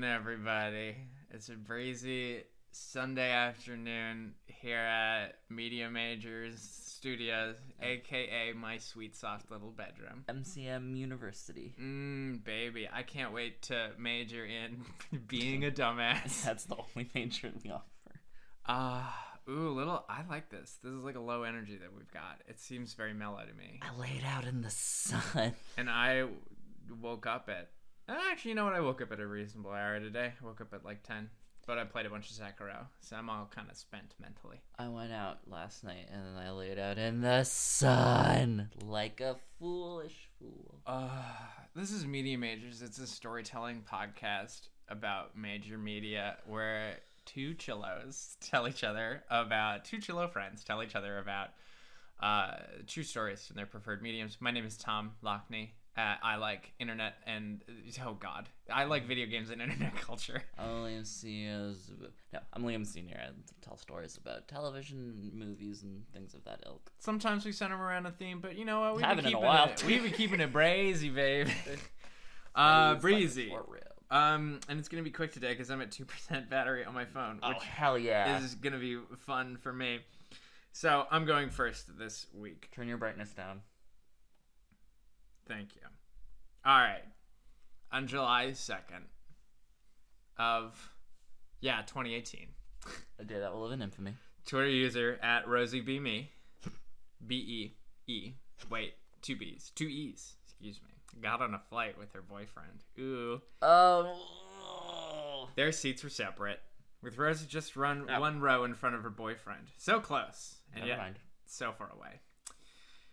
afternoon, everybody. It's a breezy Sunday afternoon here at Media Majors Studios, aka my sweet, soft little bedroom. MCM University. Mmm, baby, I can't wait to major in being a dumbass. That's the only major we offer. Ah, ooh, little. I like this. This is like a low energy that we've got. It seems very mellow to me. I laid out in the sun. And I woke up at. Actually, you know what? I woke up at a reasonable hour today. I woke up at like 10. But I played a bunch of Sekiro, so I'm all kind of spent mentally. I went out last night and then I laid out in the sun like a foolish fool. Uh, this is Media Majors. It's a storytelling podcast about major media where two chillos tell each other about, two chillo friends tell each other about uh, true stories from their preferred mediums. My name is Tom Loughney. Uh, I like internet and, oh god, I like video games and internet culture. I'm Liam Senior's. No, I'm Liam Senior. I tell stories about television, movies, and things of that ilk. Sometimes we center around a theme, but you know what? We've Haven't been in a keeping while, it, we've been keeping it brazy, babe. uh, like breezy. rib. Um, and it's gonna be quick today because I'm at two percent battery on my phone, Oh which hell yeah! is gonna be fun for me. So I'm going first this week. Turn your brightness down. Thank you. All right, on July second of yeah 2018, A day that will live in infamy. Twitter user at Rosie B me, B E E. Wait, two B's, two E's. Excuse me. Got on a flight with her boyfriend. Ooh. Oh. Their seats were separate, with Rosie just run Oh. one row in front of her boyfriend. So close, and Never yet mind. so far away.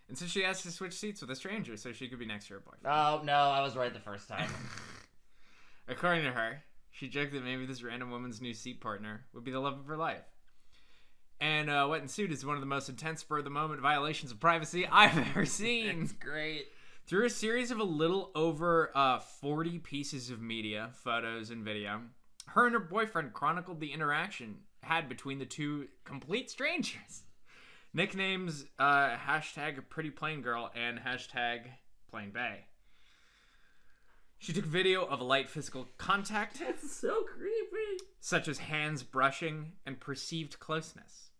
And so she asked to switch seats with a stranger so she could be next to her boyfriend. Oh no, I was right the first time. According to her, she joked that maybe this random woman's new seat partner would be the love of her life. And uh, what ensued is one of the most intense spur of the moment violations of privacy I've ever seen. it's great. Through a series of a little over uh, 40 pieces of media, photos, and video, her and her boyfriend chronicled the interaction had between the two complete strangers. Nicknames uh, hashtag pretty plain girl and hashtag plane bae. She took video of light physical contact, It's so creepy. such as hands brushing and perceived closeness.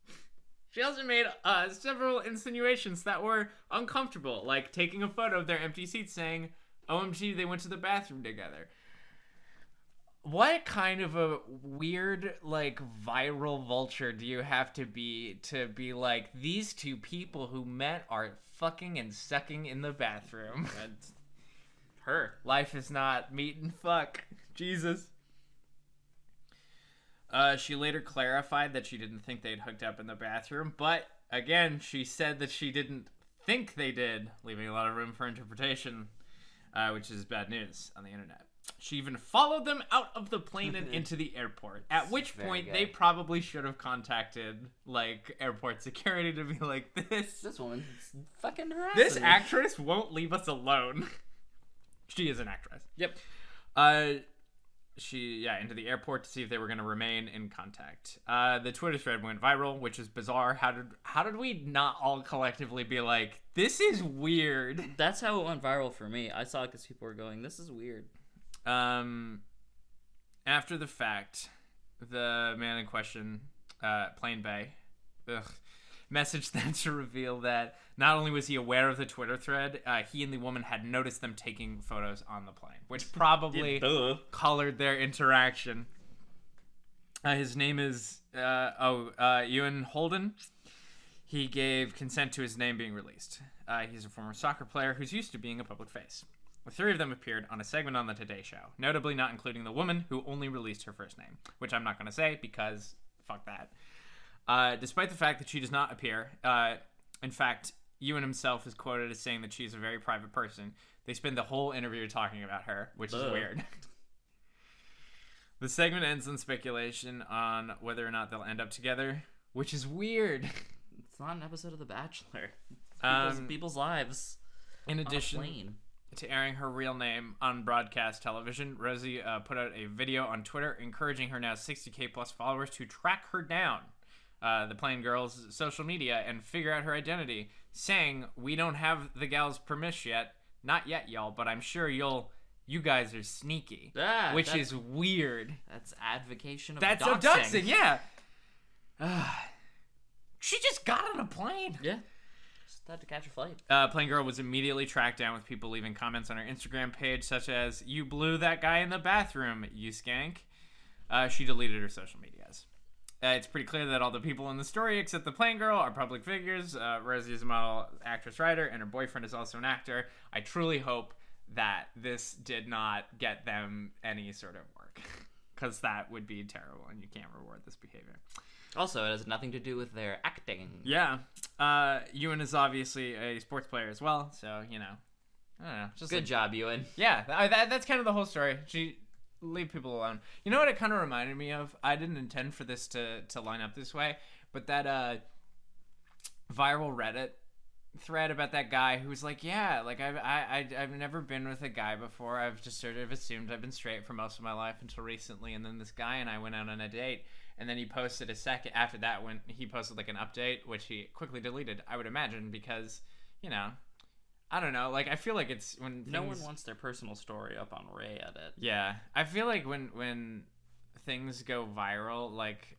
She also made uh, several insinuations that were uncomfortable, like taking a photo of their empty seats saying, OMG, they went to the bathroom together. What kind of a weird, like, viral vulture do you have to be to be like, these two people who met are fucking and sucking in the bathroom? That's her. Life is not meat and fuck. Jesus. Uh, she later clarified that she didn't think they'd hooked up in the bathroom, but again, she said that she didn't think they did, leaving a lot of room for interpretation, uh, which is bad news on the internet. She even followed them out of the plane and into the airport. At which Very point, gay. they probably should have contacted like airport security to be like, "This This woman's fucking harassing. this me. actress won't leave us alone. she is an actress. Yep. Uh, she yeah into the airport to see if they were going to remain in contact. Uh, the Twitter thread went viral, which is bizarre. How did how did we not all collectively be like, this is weird? That's how it went viral for me. I saw it because people were going, "This is weird." Um, after the fact, the man in question, uh, Plane Bae, ugh, messaged them to reveal that not only was he aware of the Twitter thread, uh, he and the woman had noticed them taking photos on the plane, which probably Duh. colored their interaction. Uh, his name is uh, oh uh, Euan Holden. He gave consent to his name being released. Uh, he's a former soccer player who's used to being a public face. The three of them appeared on a segment on the Today Show, notably not including the woman who only released her first name, which I'm not going to say because fuck that. Uh, despite the fact that she does not appear, uh, in fact, Euan himself is quoted as saying that she's a very private person. They spend the whole interview talking about her, which is weird. the segment ends in speculation on whether or not they'll end up together, which is weird. It's not an episode of The Bachelor. It's people's, Um, people's lives. In addition. To airing her real name on broadcast television, Rosie uh, put out a video on Twitter encouraging her now 60k plus followers to track her down, uh, the plain girl's social media, and figure out her identity, saying, "We don't have the gal's permission yet, not yet, y'all, but I'm sure you'll you guys are sneaky, which is weird. That's advocation of That's doxing. abducting, yeah. Ah. she just got on a plane. Yeah. To catch a flight. Uh, Plain Girl was immediately tracked down with people leaving comments on her Instagram page, such as "You blew that guy in the bathroom, you skank." Uh, she deleted her social medias. Uh, it's pretty clear that all the people in the story, except the Plain Girl, are public figures. Uh, Rosie is a model, actress, writer, and her boyfriend is also an actor. I truly hope that this did not get them any sort of work, because that would be terrible, and you can't reward this behavior. Also, it has nothing to do with their acting. Yeah. Uh, Euan is obviously a sports player as well, so you know, I don't know. Just Good like- job, Euan. Yeah, th- that, that's kind of the whole story. She leave people alone. You know what it kind of reminded me of? I didn't intend for this to to line up this way, but that uh viral Reddit thread about that guy who was like, "Yeah, like I've I, I I've never been with a guy before. I've just sort of assumed I've been straight for most of my life until recently, and then this guy and I went out on a date." And then he posted a second after that when he posted like an update, which he quickly deleted. I would imagine because, you know, I don't know. Like I feel like it's when No one wants their personal story up on Reddit. yeah, I feel like when when things go viral, like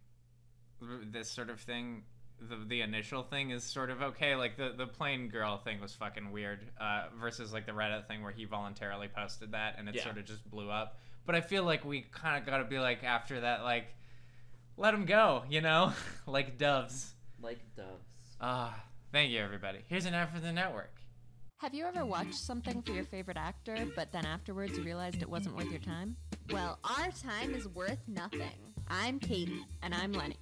this sort of thing, the the initial thing is sort of okay. Like the the plain girl thing was fucking weird, uh, versus like the Reddit thing where he voluntarily posted that and it Yeah. sort of just blew up. But I feel like we kind of got to be like after that, like let them go, you know, like doves. Like doves. Ah, thank you everybody. Here's an ad for the network. Have you ever watched something for your favorite actor, but then afterwards you realized it wasn't worth your time? Well, our time is worth nothing. I'm Katie, And I'm Lenny.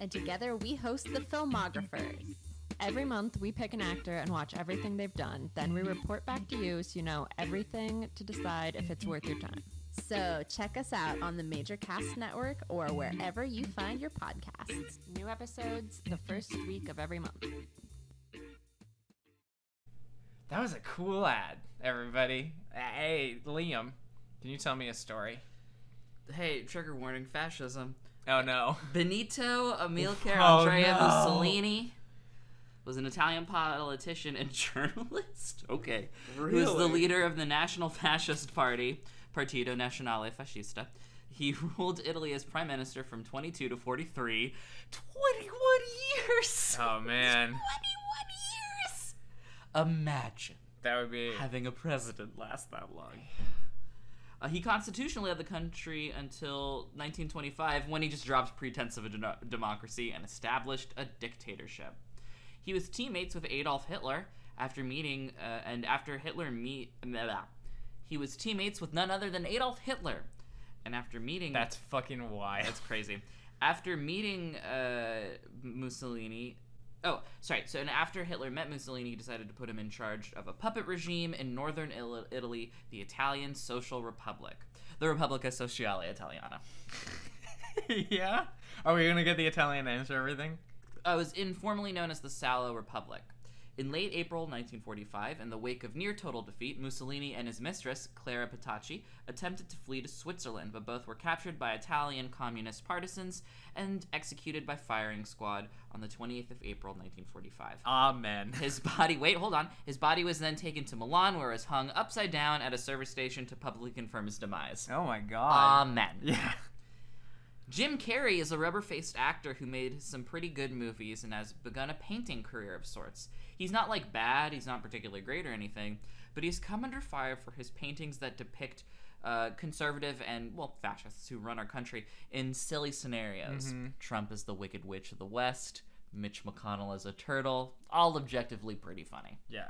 and together we host the Filmographers. Every month we pick an actor and watch everything they've done. Then we report back to you so you know everything to decide if it's worth your time. So check us out on the Major Cast Network or wherever you find your podcasts. New episodes the first week of every month. That was a cool ad, everybody. Hey, Liam, can you tell me a story? Hey, trigger warning, fascism. Oh no. Benito Amilcare Oh, Andrea no. Mussolini was an Italian politician and journalist. Okay. Who was the leader of the National Fascist Party, Partito Nazionale Fascista. He ruled Italy as prime minister from 22 to 43. 21 years! Oh man, 21 years! Imagine that would be. having a president last that long. Uh, he constitutionally led the country until 1925 when he just dropped pretense of a de- democracy and established a dictatorship. He was teammates with Adolf Hitler after meeting, uh, and after Hitler meet. He was teammates with none other than Adolf Hitler. And after meeting, That's fucking wild. that's crazy. After meeting uh, Mussolini, oh, sorry. So, and after Hitler met Mussolini, he decided to put him in charge of a puppet regime in northern Italy, the Italian Social Republic, the Repubblica Sociale Italiana. yeah. Are we gonna get the Italian names for everything? Uh, it was informally known as the Salo Republic. In late April 1945, in the wake of near total defeat, Mussolini and his mistress, Clara Petacci, attempted to flee to Switzerland, but both were captured by Italian communist partisans and executed by firing squad on the 28th of April 1945. Amen. His body, wait, hold on. His body was then taken to Milan, where it was hung upside down at a service station to publicly confirm his demise. Oh my god. Amen. yeah. Jim Carrey is a rubber faced actor who made some pretty good movies and has begun a painting career of sorts. He's not like bad, he's not particularly great or anything, but he's come under fire for his paintings that depict uh, conservative and, well, fascists who run our country in silly scenarios. Trump is the Wicked Witch of the West, Mitch McConnell is a turtle, all objectively pretty funny. Yeah.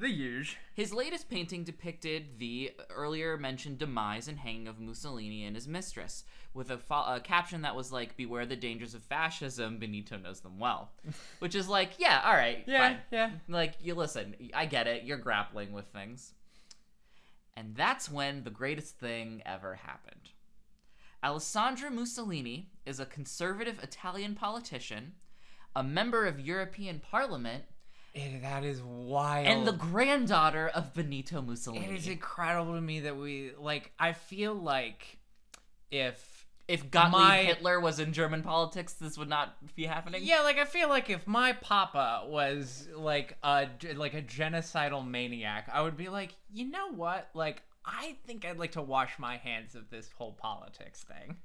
The huge. His latest painting depicted the earlier mentioned demise and hanging of Mussolini and his mistress, with a, fo- a caption that was like, Beware the dangers of fascism, Benito knows them well. Which is like, yeah, all right. Yeah. fine. Yeah. Like, you listen, I get it, you're grappling with things. And that's when the greatest thing ever happened. Alessandra Mussolini is a conservative Italian politician, a member of European Parliament, It, that is wild. and the granddaughter of Benito Mussolini. It is incredible to me that we like. I feel like if if Gottlieb My- Hitler was in German politics, this would not be happening. yeah, like I feel like if my papa was like a like a genocidal maniac, I would be like, you know what? Like I think I'd like to wash my hands of this whole politics thing.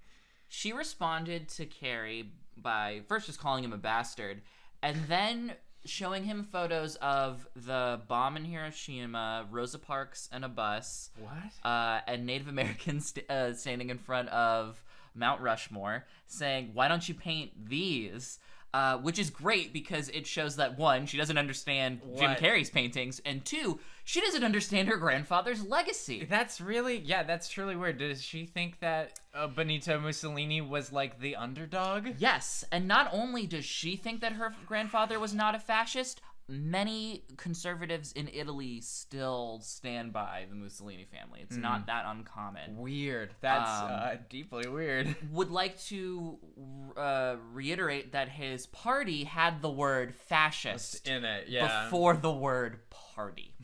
She responded to Carrey by first just calling him a bastard and then showing him photos of the bomb in Hiroshima, Rosa Parks and a bus, What? uh, and Native Americans st- uh, standing in front of Mount Rushmore, saying, "Why don't you paint these?" Uh, which is great because it shows that one, she doesn't understand Jim Carrey's paintings, and two, she doesn't understand her grandfather's legacy. That's really yeah. That's truly weird. Does she think that uh, Benito Mussolini was like the underdog? Yes, and not only does she think that her grandfather was not a fascist, many conservatives in Italy still stand by the Mussolini family. It's not that uncommon. Weird. That's Um, uh, deeply weird. Would like to uh, reiterate that his party had the word fascist In it, yeah. before the word party.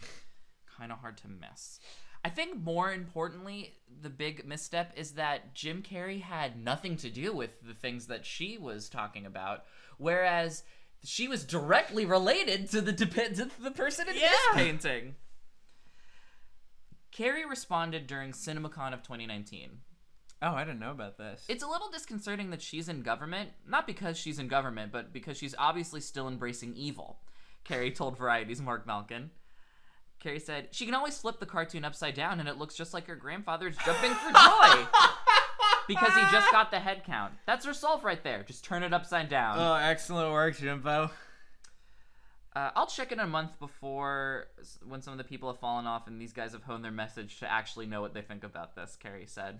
kind of hard to miss. I think more importantly, the big misstep is that Jim Carrey had nothing to do with the things that she was talking about, whereas she was directly related to the dep- to the person in Yeah. this painting. Carrey responded during CinemaCon of 2019. Oh, I didn't know about this. It's a little disconcerting that she's in government, not because she's in government, but because she's obviously still embracing evil. Carrey told Variety's Marc Malkin. Carrey said, She can always flip the cartoon upside down and it looks just like her grandfather's jumping for joy. because he just got the head count. That's her solve right there. Just turn it upside down. oh, excellent work, Jimbo. Uh, I'll check in a month before when some of the people have fallen off and these guys have honed their message to actually know what they think about this, Carrey said.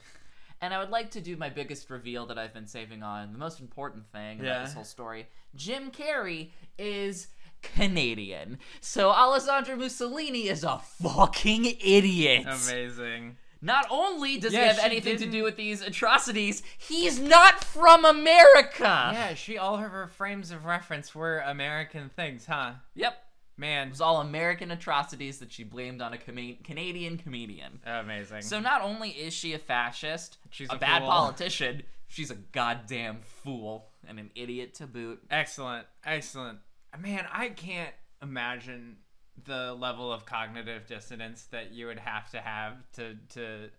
And I would like to do my biggest reveal that I've been saving on, the most important thing about this whole story. Jim Carrey is Canadian. So Alessandra Mussolini is a fucking idiot. Amazing. Not only does Yeah, he have anything to didn't- do with these atrocities, he's not from America. Yeah, she all of her frames of reference were American things, huh? Yep. Man, It was all American atrocities that she blamed on a com- Canadian comedian. amazing. So not only is she a fascist, She's a, a bad fool. politician, she's a goddamn fool and an idiot to boot. excellent, excellent. Man, I can't imagine the level of cognitive dissonance that you would have to have to to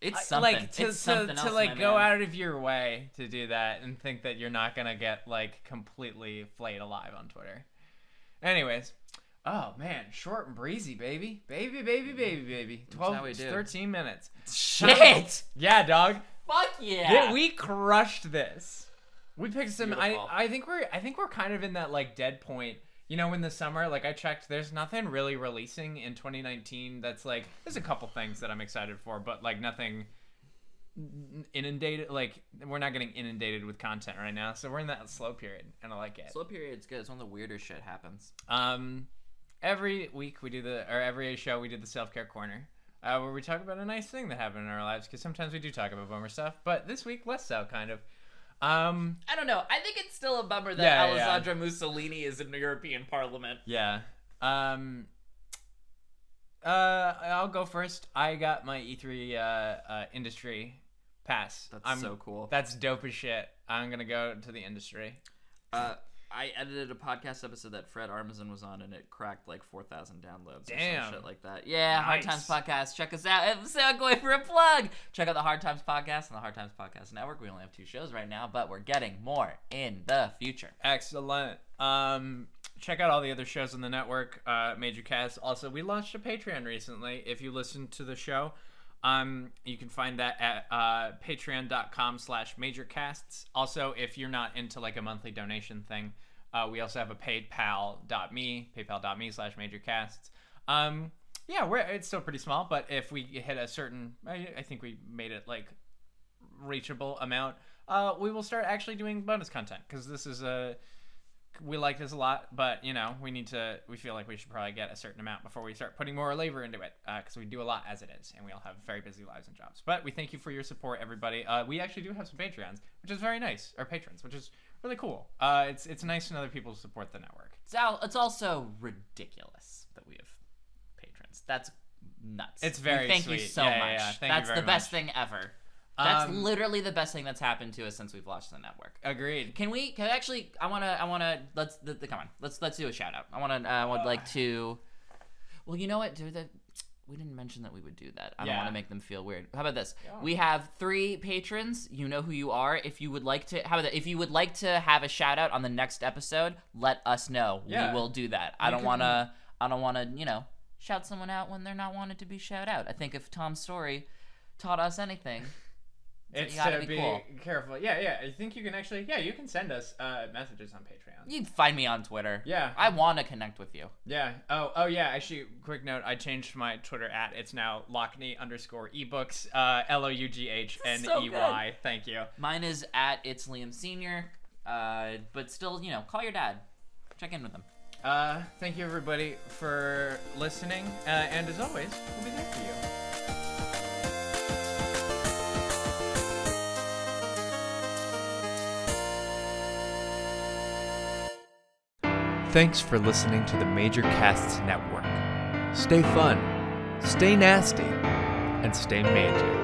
It's something. like to it's to, something to else, like go man. out of your way to do that and think that you're not gonna get like completely flayed alive on Twitter. Anyways, oh man, short and breezy, baby, baby, baby, mm-hmm. baby, baby. 12, how we do. 13 minutes. Shit! Yeah, dog. Fuck yeah! We crushed this. We picked some. I, I think we're I think we're kind of in that like dead point. You know, in the summer, like I checked, there's nothing really releasing in 2019. That's like there's a couple things that I'm excited for, but like nothing inundated. Like we're not getting inundated with content right now, so we're in that slow period, and I like it. Slow period's good. It's when the weirder shit happens. Um, every week we do the or every show we do the self care corner, uh, where we talk about a nice thing that happened in our lives. Because sometimes we do talk about bummer stuff, but this week less so, kind of. Um, I don't know. I think it's still a bummer that Yeah, yeah. Alessandra Mussolini is in the European Parliament. yeah. Um. Uh, I'll go first. I got my E3 uh, uh industry pass. That's I'm, so cool. That's dope as shit. I'm gonna go to the industry. Uh, I edited a podcast episode that Fred Armisen was on, and it cracked like four thousand downloads or Damn. some shit like that. Yeah, Hard Times Podcast. Check us out. So, going for a plug. Check out the Hard Times Podcast and the Hard Times Podcast Network. We only have two shows right now, but we're getting more in the future. Excellent. Um, check out all the other shows on the network, uh, Major Cast. Also, we launched a Patreon recently. If you listen to the show, um, you can find that at uh, patreon.com slash majorcasts. Also, if you're not into like a monthly donation thing, uh, we also have a paypal.me, paypal.me slash majorcasts. Um, yeah, we're, it's still pretty small, but if we hit a certain, I, I think we made it like reachable amount, uh, we will start actually doing bonus content because this is a we like this a lot, but you know we need to. We feel like we should probably get a certain amount before we start putting more labor into it because we do a lot as it is, and we all have very busy lives and jobs. But we thank you for your support, everybody. Uh, we actually do have some Patreons, which is very nice, or patrons, which is really cool. Uh, it's it's nice to know that people support the network. It's, al- it's also ridiculous that we have patrons. That's nuts. It's We very thank you so Yeah, yeah, much. yeah. You that's the best much. thing ever. That's Um, literally the best thing that's happened to us since we've launched the network. Agreed. Can we? Can I actually? I wanna. I wanna. Let's. The, the, come on. Let's. Let's do a shout out. I wanna. I would like to. Well, you know what? Do the. we didn't mention that we would do that. I don't want to make them feel weird. How about this? Yeah. We have three patrons. You know who you are. If you would like to, how about that? If you would like to have a shout out on the next episode, let us know. Yeah. We will do that. I You don't want to. I don't want to. You know, shout someone out when they're not wanted to be shout out. I think if Tom's story taught us anything, It's you gotta to be be, cool. careful. Yeah, yeah. I think you can actually. Yeah, you can send us uh, messages on Patreon. you can find me on Twitter. Yeah. I want to connect with you. Yeah. Oh, oh yeah. Actually, quick note. I changed my Twitter at. It's now Loughney underscore ebooks. Uh, L O U G H N E Y. Thank you. Mine is at it's Liam Senior. Uh, but still, you know, call your dad. Check in with him. Uh, thank you everybody for listening. Uh, and as always, we'll be there for you. Thanks for listening to the Major Casts Network. Stay fun, stay nasty, and stay major.